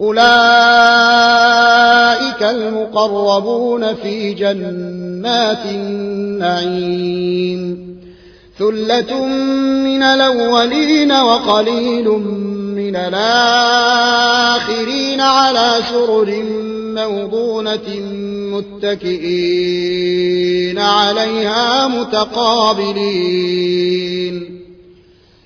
أولئك المقربون في جنات النعيم. ثلة من الأولين وقليل من الآخرين على سرر موضونة متكئين عليها متقابلين.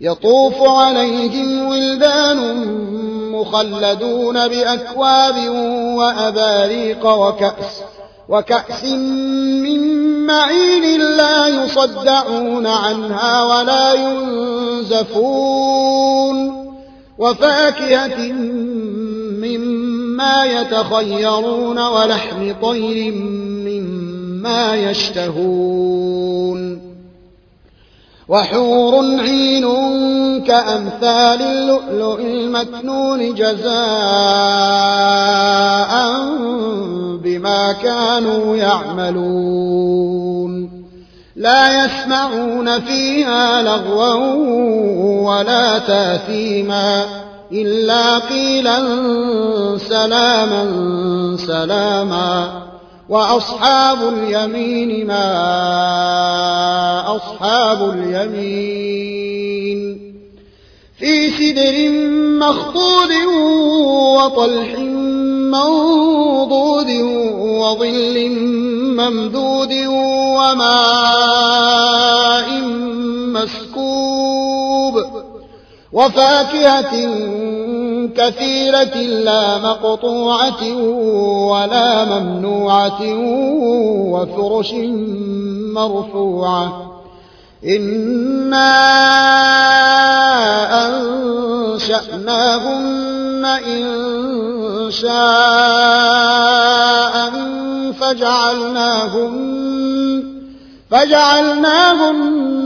يطوف عليهم ولدان مخلدون بأكواب وأباريق وكأس وكأس من معين لا يصدعون عنها ولا ينزفون وفاكهة مما يتخيرون ولحم طير مما يشتهون. وحور عين كأمثال اللؤلؤ المكنون جزاء بما كانوا يعملون. لا يسمعون فيها لغوا ولا تاثيما إلا قيلا سلاما سلاما. وأصحاب اليمين ما أصحاب اليمين في سدر مخضود وطلح منضود وظل ممدود وماء مسكوب وفاكهة كثيرة لا مقطوعة ولا ممنوعة وفرش مرفوعة. إنا أنشأناهن إن شاء فجعلناهن فجعلناهن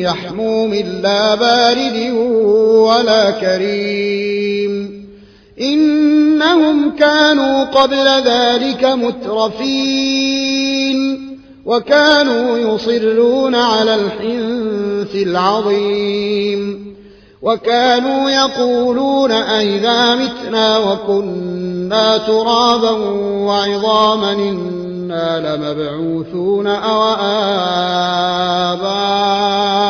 يحموم لا بارد ولا كريم. إنهم كانوا قبل ذلك مترفين وكانوا يصرون على الحنث العظيم. وكانوا يقولون أئذا متنا وكنا ترابا وعظاما إنا لمبعوثون أو آباؤنا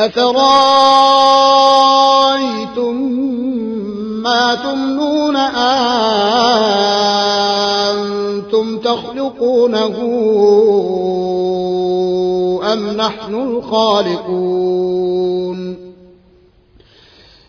أفرأيتم ما تمنون أنتم تخلقونه أم نحن الخالقون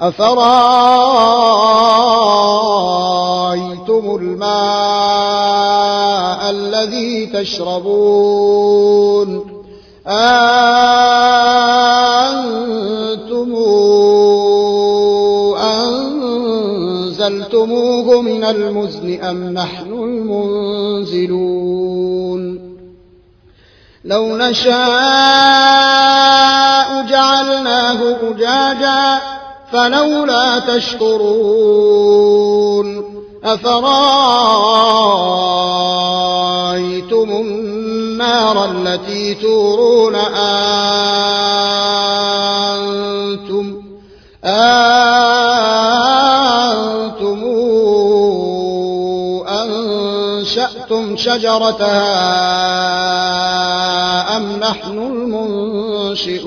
أفرأيتم الماء الذي تشربون أنتم أنزلتموه من المزن أم نحن المنزلون لو نشاء جعلناه أجاجا فلولا تشكرون أفرأيتم النار التي تورون أنتم أنتم أنشأتم شجرتها أم نحن المنشئون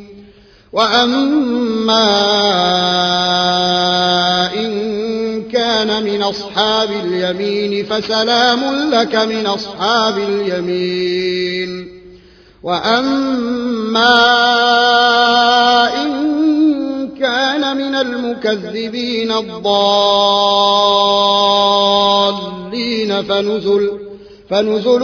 وأما إن كان من أصحاب اليمين فسلام لك من أصحاب اليمين وأما إن كان من المكذبين الضالين فنزل فنزل